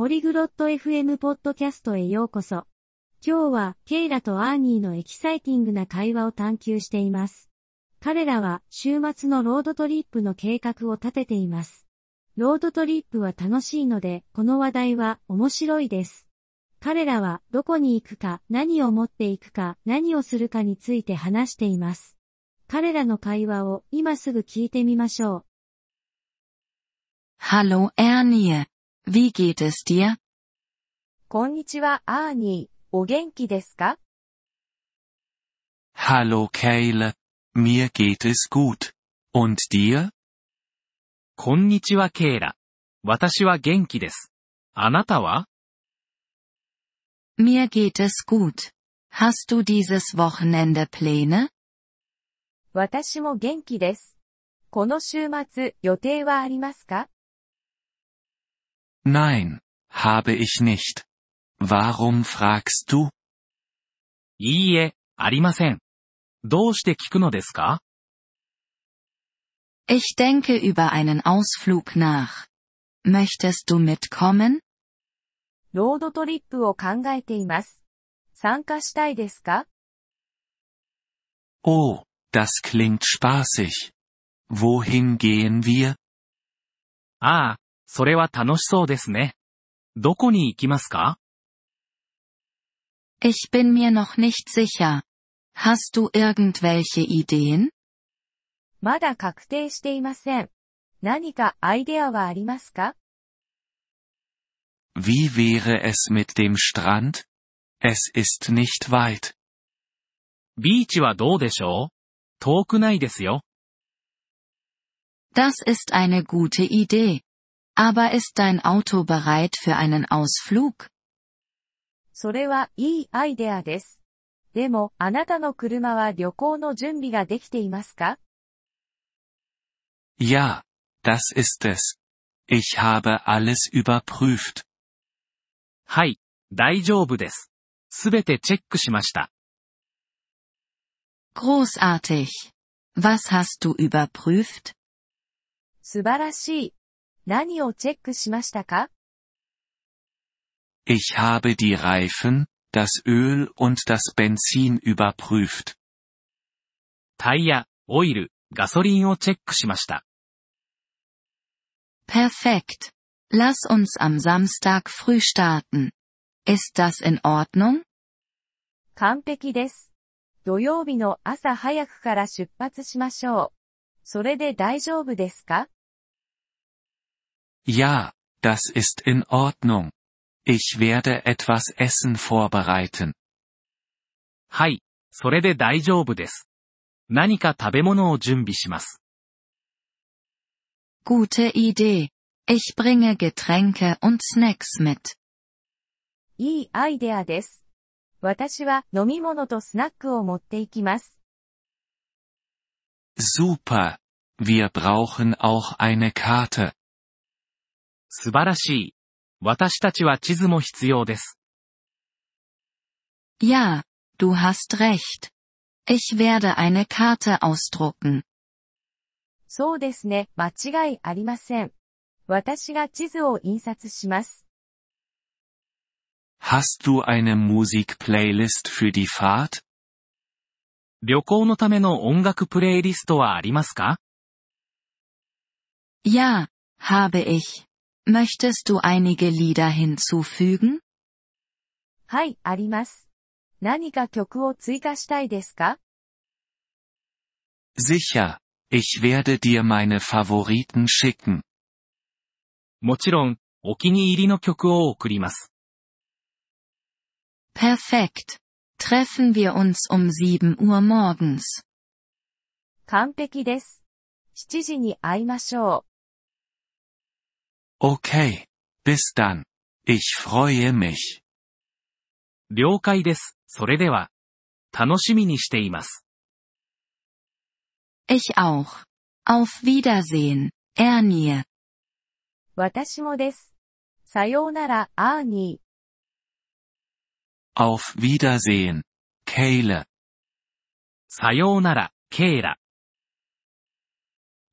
ポリグロット FM ポッドキャストへようこそ。今日は、ケイラとアーニーのエキサイティングな会話を探求しています。彼らは、週末のロードトリップの計画を立てています。ロードトリップは楽しいので、この話題は面白いです。彼らは、どこに行くか、何を持っていくか、何をするかについて話しています。彼らの会話を今すぐ聞いてみましょう。Hallo Ernie. Wie geht es dir? こんにちは、アーニー。お元気ですか Hallo Keile. Mir geht es gut. Und dir? こんにちは、ケイラ。私は元気です。あなたは Mir geht es gut. Hast du dieses Wochenende Pläne? 私も元気です。この週末、予定はありますか Nein, habe ich nicht. Warum fragst du? いいえ、ありません。どうして聞くのですか Ich denke über einen Ausflug nach. Möchtest du mitkommen? ロードトリップを考えています。参加したいですか Oh, das klingt spaßig. Wohin gehen wir? ああ、 それは楽しそうですね。どこに行きますか Ich bin mir noch nicht sicher. Hast du irgendwelche Ideen? まだ確定していません。何かアイデアはありますか Wie wäre es mit dem Strand? Es ist nicht weit. ビーチはどうでしょう遠くないですよ。Das ist eine gute Idee. Aber ist dein Auto bereit für einen Ausflug? それはいいアイデアです。でも、あなたの車は旅行の準備ができていますか Ja, das ist es. Ich habe alles überprüft. はい、大丈夫です。すべてチェックしました。Großartig. Was hast du überprüft? 素晴らしい。 何をチェックしましたか Ich habe die Reifen, das Öl und das Benzin überprüft. タイヤ、オイル、ガソリンをチェックしました。Perfekt. Lass uns am Samstag früh starten. Ist das in Ordnung? 完璧です。土曜日の朝早くから出発しましょう。それで大丈夫ですか Ja, das ist in Ordnung. Ich werde etwas Essen vorbereiten. はい、それで大丈夫です。何か食べ物を準備します。Gute Idee. Ich bringe Getränke und Snacks mit. いいアイデアです。私は飲み物とスナックを持っていきます。Super. Wir brauchen auch eine Karte. 素晴らしい。私たちは地図も必要です。Ja, du hast recht. Ich werde eine Karte ausdrucken. そうですね、間違いありません。私が地図を印刷します。Hast du eine Musikplaylist für die Fahrt? 旅行のための音楽プレイリストはありますか Ja, habe ich. Möchtest du einige Lieder hinzufügen? はい、あります。何か曲を追加したいですか Sicher. Ich werde dir meine Favoriten schicken. もちろん、お気に入りの曲を送ります。Perfekt. Treffen wir uns um 7 Uhr morgens. 完璧です。7時に会いましょう。 Okay. Bis dann. Ich freue mich. 了解です。それでは。楽しみにしています。Ich auch. Auf Wiedersehen, Ernie. 私もです。さようなら、アーニー。Auf Wiedersehen, Keile. さようなら、ケイラ。